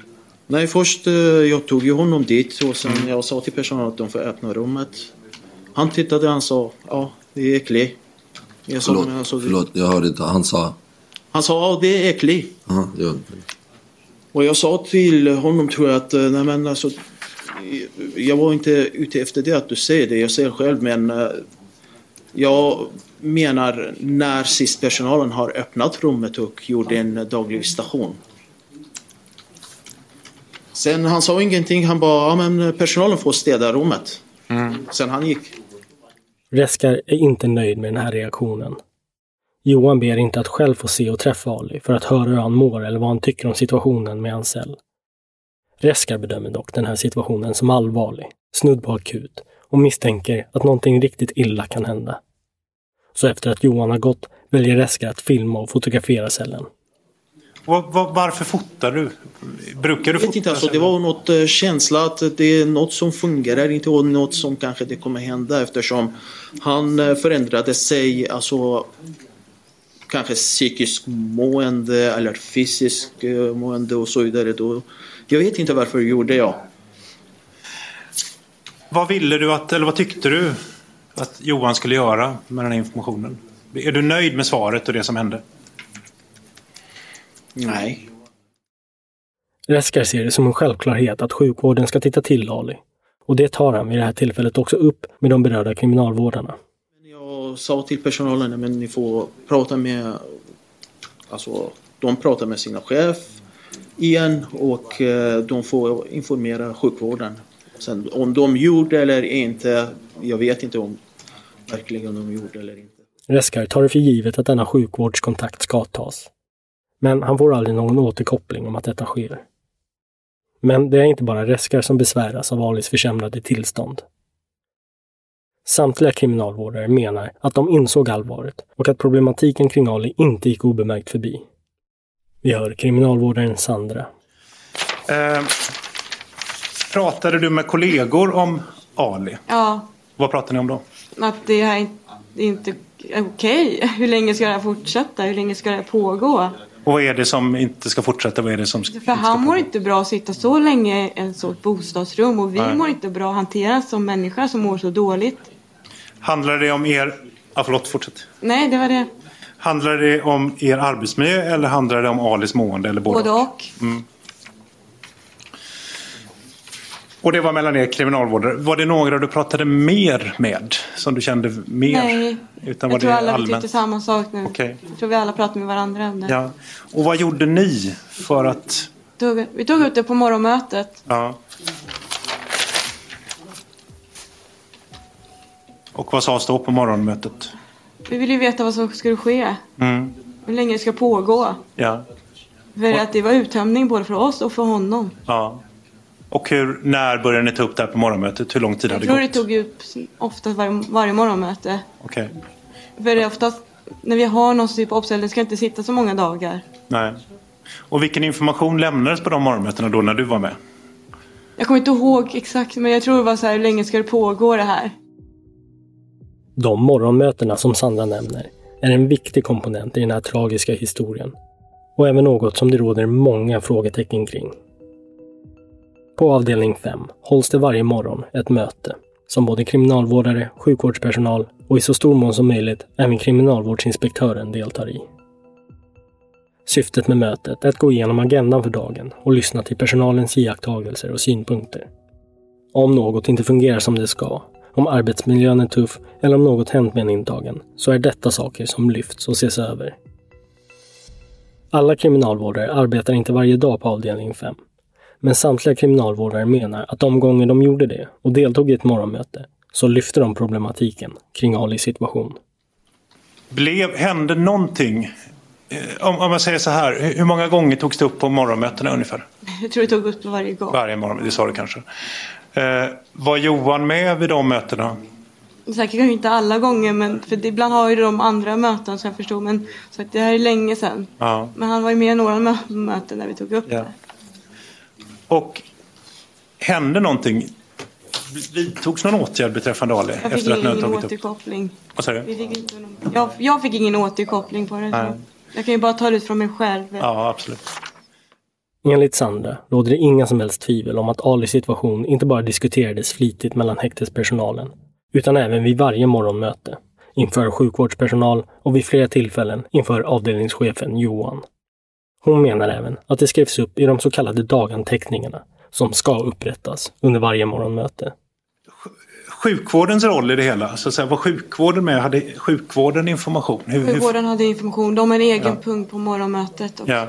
Nej, först eh, jag tog ju honom dit och sen jag sa till personalen att de får öppna rummet. Han tittade och han sa ja, det är äckligt. Jag sa, Förlåt, men alltså, det- förlåt, jag hörde inte. Han sa... Han sa ja, det är äckligt. Ja, ja. Och jag sa till honom tror jag att eh, nej men alltså jag var inte ute efter det att du säger det, jag säger själv men eh, jag menar när SIS-personalen har öppnat rummet och gjort en daglig visitation. Sen han sa ingenting, han bara ja men personalen får städa rummet. Sen han gick. Reskar är inte nöjd med den här reaktionen. Johan ber inte att själv få se och träffa Ali för att höra hur han mår eller vad han tycker om situationen med hans cell. Reskar bedömer dock den här situationen som allvarlig, snudd på akut och misstänker att någonting riktigt illa kan hända. Så efter att Johan har gått väljer Reskar att filma och fotografera cellen. Var, var, varför fotar du? Brukar du Jag vet fota? inte, alltså, det var något eh, känsla att det är något som fungerar inte och något som kanske det kommer hända eftersom han eh, förändrade sig, alltså kanske psykisk mående eller fysisk eh, mående och så vidare. Då, jag vet inte varför gjorde jag. Vad ville du att, eller vad tyckte du att Johan skulle göra med den här informationen? Är du nöjd med svaret och det som hände? Nej. Reskar ser det som en självklarhet att sjukvården ska titta till Ali. Och det tar han vid det här tillfället också upp med de berörda kriminalvårdarna. Jag sa till personalen men ni får prata med, alltså de pratar med sina chef igen och eh, de får informera sjukvården. Sen om de gjorde eller inte, jag vet inte om verkligen de gjorde eller inte. Reskar tar det för givet att denna sjukvårdskontakt ska tas. Men han får aldrig någon återkoppling om att detta sker. Men det är inte bara Reskar som besväras av Alis försämrade tillstånd. Samtliga kriminalvårdare menar att de insåg allvaret och att problematiken kring Ali inte gick obemärkt förbi. Vi hör kriminalvårdaren Sandra. Eh, pratade du med kollegor om Ali? Ja, Vad pratade ni om då? att det här är inte är okej. Hur länge ska det här fortsätta? Hur länge ska det här pågå? Och vad är det som inte ska fortsätta? Vad är det som ska... För han mår inte bra att sitta så länge i en sånt bostadsrum och vi Nej. mår inte bra att hantera som människa som mår så dåligt. Handlar det om er... Ja, förlåt, fortsätt. Nej, det var det. Handlar det om er arbetsmiljö eller handlar det om Alis mående? Eller både, Både och. Mm. Och det var mellan er kriminalvårdare. Var det några du pratade mer med? Som du kände mer? Nej, Utan var jag tror det alla vi tyckte samma sak nu. Okej. Jag tror vi alla pratar med varandra om det. Ja. Och vad gjorde ni för att... Tog, vi tog ut det på morgonmötet. Ja. Och vad sades då på morgonmötet? Vi ville ju veta vad som skulle ske. Mm. Hur länge det ska pågå. Ja. För att det var uttömning både för oss och för honom. ja. Och hur, när började ni ta upp det här på morgonmötet? Hur lång tid Jag hade tror gått? det tog upp ofta varje, varje morgonmöte. Okej. För det är oftast när vi har någon typ av uppställning ska inte sitta så många dagar. Nej. Och vilken information lämnades på de morgonmötena då när du var med? Jag kommer inte ihåg exakt men jag tror det var så här, hur länge ska det pågå det här? De morgonmötena som Sandra nämner är en viktig komponent i den här tragiska historien. Och även något som det råder många frågetecken kring. På avdelning 5 hålls det varje morgon ett möte som både kriminalvårdare, sjukvårdspersonal och i så stor mån som möjligt även kriminalvårdsinspektören deltar i. Syftet med mötet är att gå igenom agendan för dagen och lyssna till personalens iakttagelser och synpunkter. Om något inte fungerar som det ska, om arbetsmiljön är tuff eller om något hänt med en intagen, så är detta saker som lyfts och ses över. Alla kriminalvårdare arbetar inte varje dag på avdelning 5. Men samtliga kriminalvårdare menar att de gånger de gjorde det och deltog i ett morgonmöte så lyfte de problematiken kring Alis situation. Blev, hände någonting? Eh, Om, om jag säger så här, hur många gånger togs det upp på morgonmötena ungefär? Jag tror det tog upp varje gång. Varje morgon, det sa du kanske. Eh, var Johan med vid de mötena? Säkert kanske inte alla gånger men för ibland har ju de andra möten som jag förstod men så att det här är länge sedan. Ja. Men han var ju med i några mö- möten där vi tog upp Ja. det. Och hände någonting? Vidtogs någon åtgärd beträffande Ali? Jag fick efter att ingen tagit upp? återkoppling. Vad sa du? Vi fick inte någon, jag, jag fick ingen återkoppling på det. Nej. Jag kan ju bara ta det ut från mig själv. Ja, absolut. Enligt Sandra råder det inga som helst tvivel om att Alis situation inte bara diskuterades flitigt mellan häktespersonalen, utan även vid varje morgonmöte. inför sjukvårdspersonal och vid flera tillfällen inför avdelningschefen Johan. Hon menar även att det skrevs upp i de så kallade daganteckningarna som ska upprättas under varje morgonmöte. Sjukvårdens roll i det hela, så att säga, var sjukvården med? Hade sjukvården information? Hur, Sjukvården hade information. De har en egen Ja. punkt på morgonmötet. Och Ja.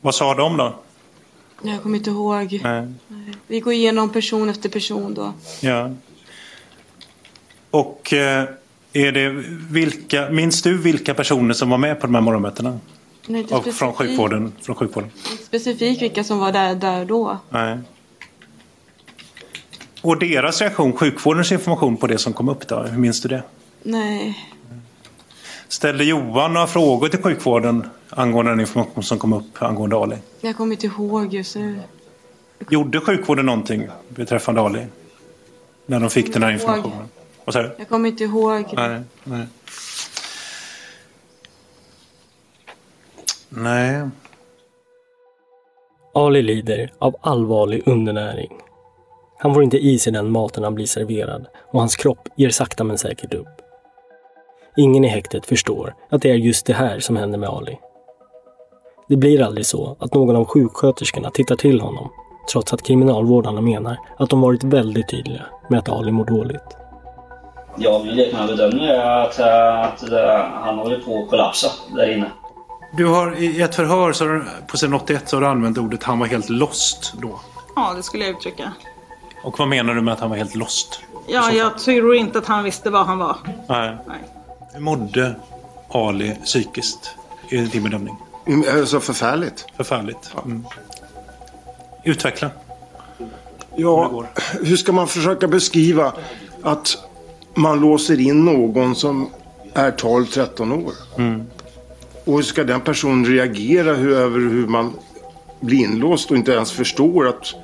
Vad sa de då? Jag kommer inte ihåg. Nej. Vi går igenom person efter person då. Ja. Och eh, är det vilka, minns du vilka personer som var med på de här morgonmötena? Inte Och från sjukvården? Från sjukvården? Specifikt vilka som var där, där då. Nej. Och deras reaktion, sjukvårdens information på det som kom upp då, hur minns du det? Nej. Ställde Johan några frågor till sjukvården angående den information som kom upp angående Ali? Jag kommer inte ihåg just nu. Gjorde sjukvården någonting beträffande Ali? När de fick den här ihåg. informationen? Du? Jag kommer inte ihåg. Nej, nej. Nej. Ali lider av allvarlig undernäring. Han får inte i sig den maten han blir serverad och hans kropp ger sakta men säkert upp. Ingen i häktet förstår att det är just det här som händer med Ali. Det blir aldrig så att någon av sjuksköterskorna tittar till honom trots att kriminalvårdarna menar att de varit väldigt tydliga med att Ali mår dåligt. Ja, min lekmannabedömning är att, eh, att eh, han håller på att kollapsa där inne. Du har i ett förhör så har, du- på sidan 81 så har du använt ordet han var helt lost då. Ja, det skulle jag uttrycka. Och vad menar du med att han var helt lost? Ja, jag tror inte att han visste vad han var. Nej. Hur mådde Ali psykiskt? Är det din bedömning? Alltså förfärligt. Förfärligt. Mm. Utveckla. Ja, hur ska man försöka beskriva att man låser in någon som är 12-13 år? Mm. Och hur ska den personen reagera över hur man blir inlåst och inte ens förstår att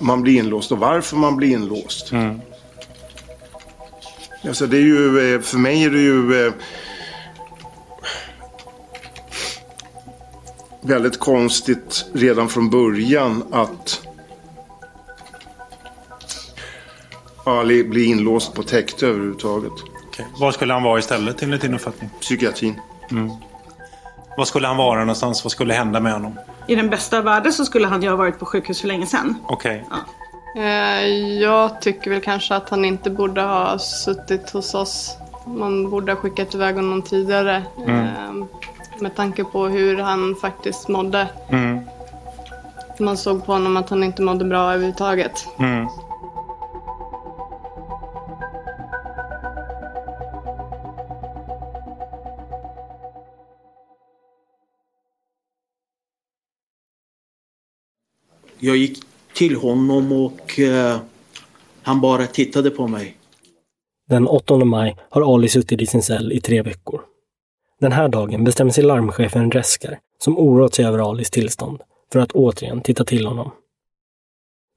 man blir inlåst och varför man blir inlåst? Mm. Alltså det är ju, eh, för mig är det ju eh, väldigt konstigt redan från början att Ali blir inlåst på täkte överhuvudtaget. Okej. Vad skulle han vara istället enligt din uppfattning? Psykiatrin. Mm. Vad skulle han vara någonstans? Vad skulle hända med honom? I den bästa av världar så skulle han ju ha varit på sjukhus för länge sedan. Okej. Eh, Jag tycker väl kanske att han inte borde ha suttit hos oss. Man borde ha skickat iväg honom tidigare. Mm. eh, Med tanke på hur han faktiskt mådde. Mm. Man såg på honom att han inte mådde bra överhuvudtaget. Mm. Jag gick till honom och eh, han bara tittade på mig. Den 8 maj har Ali suttit i sin cell i tre veckor. Den här dagen bestämmer sig larmchefen Reskar, som oroat sig över Alis tillstånd, för att återigen titta till honom.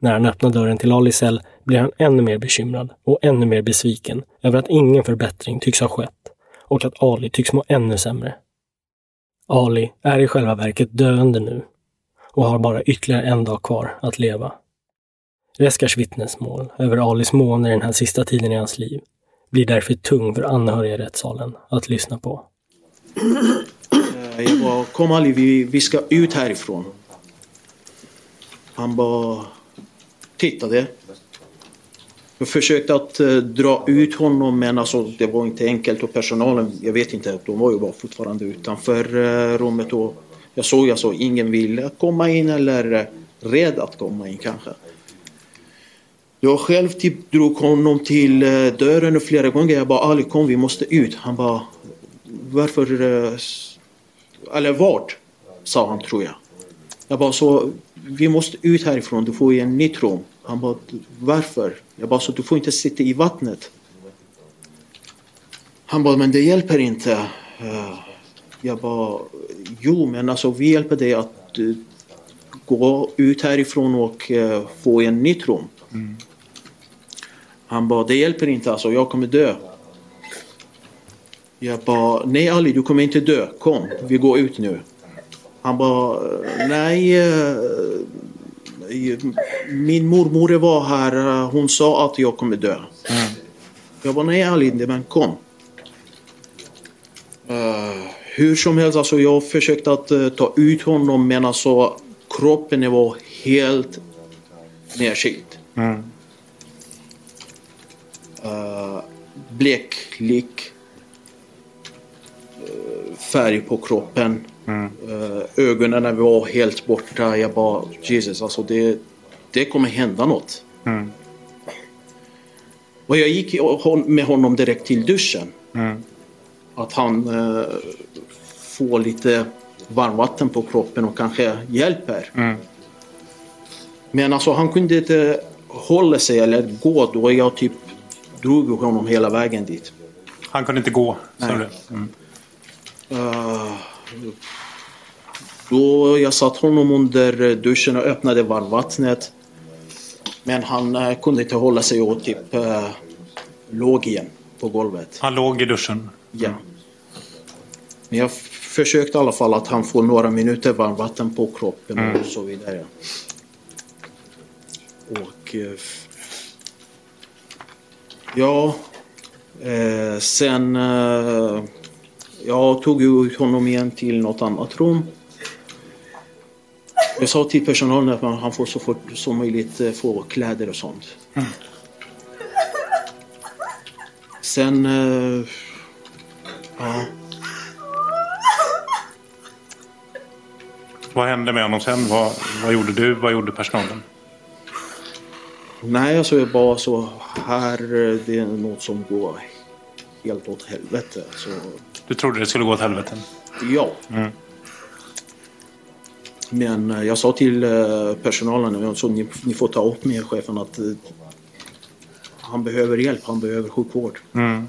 När han öppnar dörren till Alis cell blir han ännu mer bekymrad och ännu mer besviken över att ingen förbättring tycks ha skett och att Ali tycks må ännu sämre. Ali är i själva verket döende nu och har bara ytterligare en dag kvar att leva. Reskars vittnesmål över Alis måner den här sista tiden i hans liv blir därför tung för anhöriga i rättssalen att lyssna på. Eh, jag bara, kom Ali, vi, vi ska ut härifrån. Han bara tittade. Jag försökte att eh, dra ut honom men alltså det var inte enkelt och personalen, jag vet inte, de var ju bara fortfarande utanför eh, rummet och jag såg alltså ingen ville komma in eller eh, rädd att komma in kanske. Jag själv typ drog honom till eh, dörren och flera gånger. Jag bara Ali kom vi måste ut. Han bara varför eh, eller vart? Sa han tror jag. Jag bara så vi måste ut härifrån. Du får i en nytt rum. Han bara varför? Jag bara så du får inte sitta i vattnet. Han bara men det hjälper inte. Jag bara jo men alltså vi hjälper dig att eh, gå ut härifrån och eh, få en nytt rum. Han bara, det hjälper inte alltså, jag kommer dö. Jag bara, nej Ali, du kommer inte dö. Kom, vi går ut nu. Han bara, nej. eh, Min mormor var här, hon sa att jag kommer dö. Jag bara, nej Ali, men kom. Hur som helst, alltså jag försökte att eh, ta ut honom men alltså kroppen var helt nedkyld. Mm. Uh, bleklik uh, färg på kroppen. Mm. Uh, ögonen var helt borta. Jag bara Jesus, alltså det, det kommer hända något. Mm. Och jag gick med honom direkt till duschen. Mm. Att han uh, får lite varmvatten på kroppen och kanske hjälper. Mm. Men alltså han kunde inte hålla sig eller gå då jag typ drog honom hela vägen dit. Han kunde inte gå, Nej. du? Mm. Uh, då jag satt honom under duschen och öppnade varmvattnet. Men han eh, kunde inte hålla sig och typ uh, låg igen på golvet. Han låg i duschen? Ja. Men jag f- försökte i alla fall att han får några minuter varmvatten på kroppen Mm. och så vidare. Och... eh, Ja... Eh, sen... Eh, jag tog ut honom igen till något annat rum. Jag sa till personalen att man- han får så fort som möjligt eh, få kläder och sånt. Mm. Sen... Eh, ja. Vad hände med honom sen? Vad, vad gjorde du? Vad gjorde personalen? Nej, alltså jag bara så här, eh, det är något som går helt åt helvete. Så, Du trodde det skulle gå åt helvete? ja, Mm. men eh, jag sa till eh, personalen, så ni, ni får ta upp med chefen att eh, han behöver hjälp, han behöver sjukvård. Mm.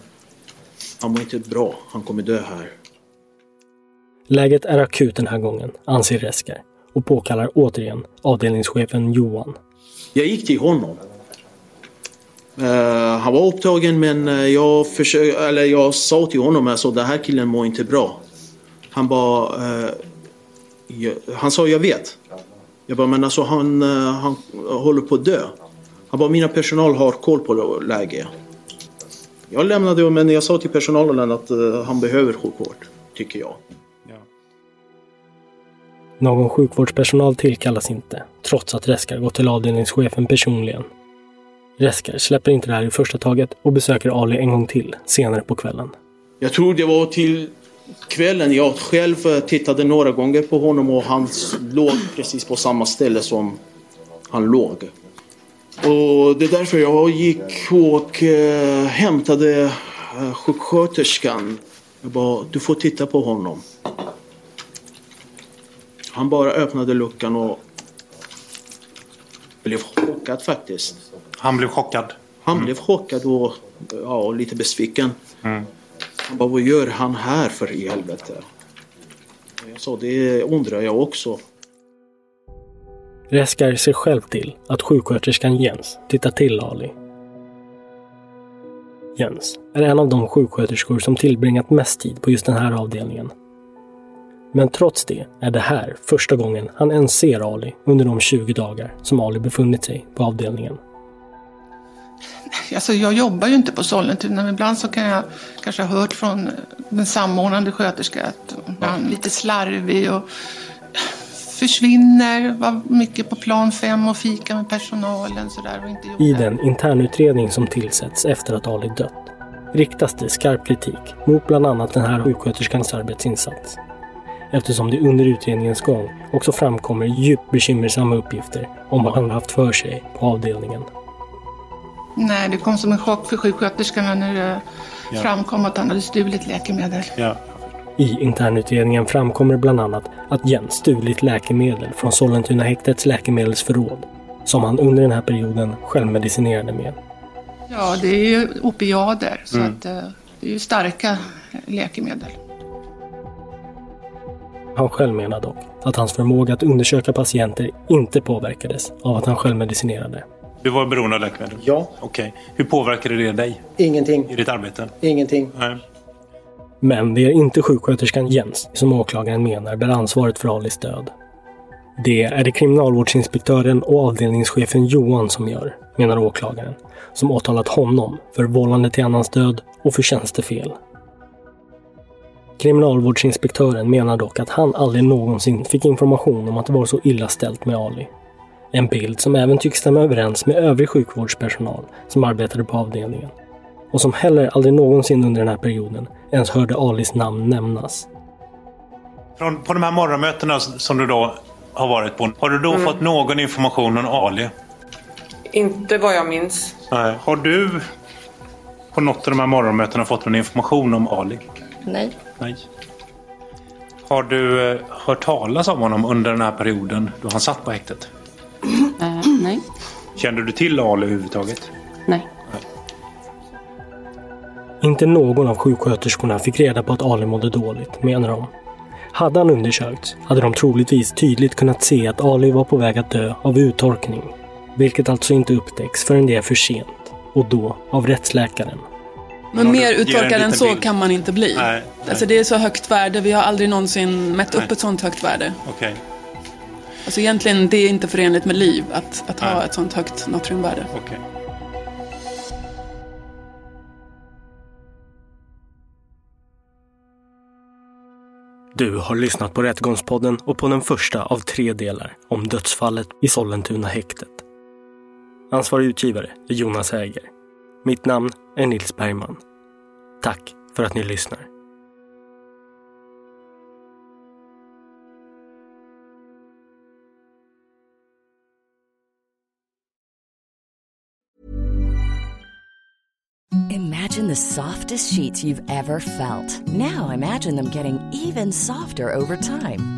Han mår inte bra, han kommer dö här. Läget är akut den här gången, anser Reskar och påkallar återigen avdelningschefen Johan. Jag gick till honom. Uh, han var upptagen men eh, jag, försök, eller jag sa till honom alltså den här killen mår inte bra. Han bara... Uh, eh, jag, han sa jag vet. Jag bara men alltså han, uh, han håller på att dö. Han bara mina personal har koll på läget. Jag lämnade men jag sa till personalen att han behöver sjukvård. Tycker jag. Någon sjukvårdspersonal tillkallas inte, trots att Reskar gått till avdelningschefen personligen. Reskar släpper inte det här i första taget och besöker Ali en gång till senare på kvällen. Jag tror det var till kvällen jag själv eh, tittade några gånger på honom och han låg precis på samma ställe som han låg. Och det är därför jag gick och eh, hämtade eh, sjuksköterskan. Jag bara, du får titta på honom. Han bara öppnade luckan och blev chockad faktiskt. Han blev chockad? Han blev chockad och ja, lite besviken. Mm. Han bara, vad gör han här för i helvete? Jag sa, det undrar jag också. Reskar ser själv till att sjuksköterskan Jens tittar till Ali. Jens är en av de sjuksköterskor som tillbringat mest tid på just den här avdelningen. Men trots det är det här första gången han ens ser Ali under de 20 dagar som Ali befunnit sig på avdelningen. Alltså jag jobbar ju inte på Sollentuna men ibland så kan jag kanske ha hört från den samordnande sköterskan att han är lite slarvig och försvinner, var mycket på plan fem och fika med personalen sådär och inte I den internutredning som tillsätts efter att Ali dött riktas det skarp kritik mot bland annat den här sjuksköterskans arbetsinsats. Eftersom det under utredningens gång också framkommer djupt bekymmersamma uppgifter om vad han haft för sig på avdelningen. Nej, det kom som en chock för sjuksköterskorna när det Ja. framkom att han hade stulit läkemedel. I internutredningen framkommer bland annat att Jens stulit läkemedel från Sollentuna häktets läkemedelsförråd som han under den här perioden självmedicinerade med. Ja, det är ju opiader så Mm. att eh, det är ju starka läkemedel. Han själv menar dock att hans förmåga att undersöka patienter inte påverkades av att han självmedicinerade. Du var beroende av läkemedel? Ja. Okej. Hur påverkade det dig Ingenting. i ditt arbete? Ingenting. Nej. Men det är inte sjuksköterskan Jens som åklagaren menar bär ansvaret för Alis död. Det är det kriminalvårdsinspektören och avdelningschefen Johan som gör, menar åklagaren, som åtalat honom för vållande till annans död och för tjänstefel. Kriminalvårdsinspektören menar dock att han aldrig någonsin fick information om att det var så illa ställt med Ali. En bild som även tycks stämma överens med övrig sjukvårdspersonal som arbetade på avdelningen. Och som heller aldrig någonsin under den här perioden ens hörde Alis namn nämnas. Från, på de här morgonmötena som du då har varit på, har du då Mm. fått någon information om Ali? Inte vad jag minns. Nej. Har du på något av de här morgonmötena fått någon information om Ali? Nej. Nej. Har du eh, hört talas om honom under den här perioden då han satt på häktet? Eh, nej. Kände du till Ali överhuvudtaget? Nej. Inte någon av sjuksköterskorna fick reda på att Ali mådde dåligt, menar de. Hade han undersökts hade de troligtvis tydligt kunnat se att Ali var på väg att dö av uttorkning. Vilket alltså inte upptäcks förrän det är för sent. Och då av rättsläkaren. Men mer uttorkad än så bild. kan man inte bli. Nej, Alltså det är så högt värde, vi har aldrig någonsin mätt Nej. upp ett sånt högt värde. Okej. Alltså egentligen, det är inte förenligt med liv att, att ha ett sånt högt natriumvärde. Okej. Du har lyssnat på Rättegångspodden och på den första av tre delar om dödsfallet i Sollentuna häktet. Ansvarig utgivare är Jonas Häger. Mitt namn är Nils Bergman. Tack för att ni lyssnar. Imagine the softest sheets you've ever felt. Now imagine them getting even softer over time.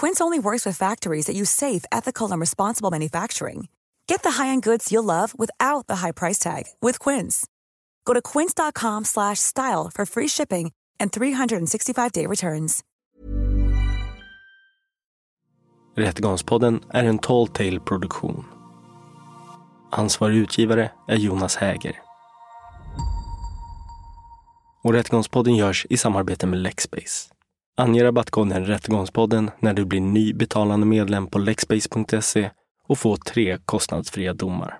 Quince only works with factories that use safe, ethical, and responsible manufacturing. Get the high-end goods you'll love without the high price tag with Quince. Go to quince.com style for free shipping and 365-day returns. Rättegångspodden är en Tall Tale produktion. Ansvarig utgivare är Jonas Häger. Och Rättegångspodden görs i samarbete med Lexbase. Ange rabattkoden Rättegångspodden när du blir ny betalande medlem på lexbase.se och få tre kostnadsfria domar.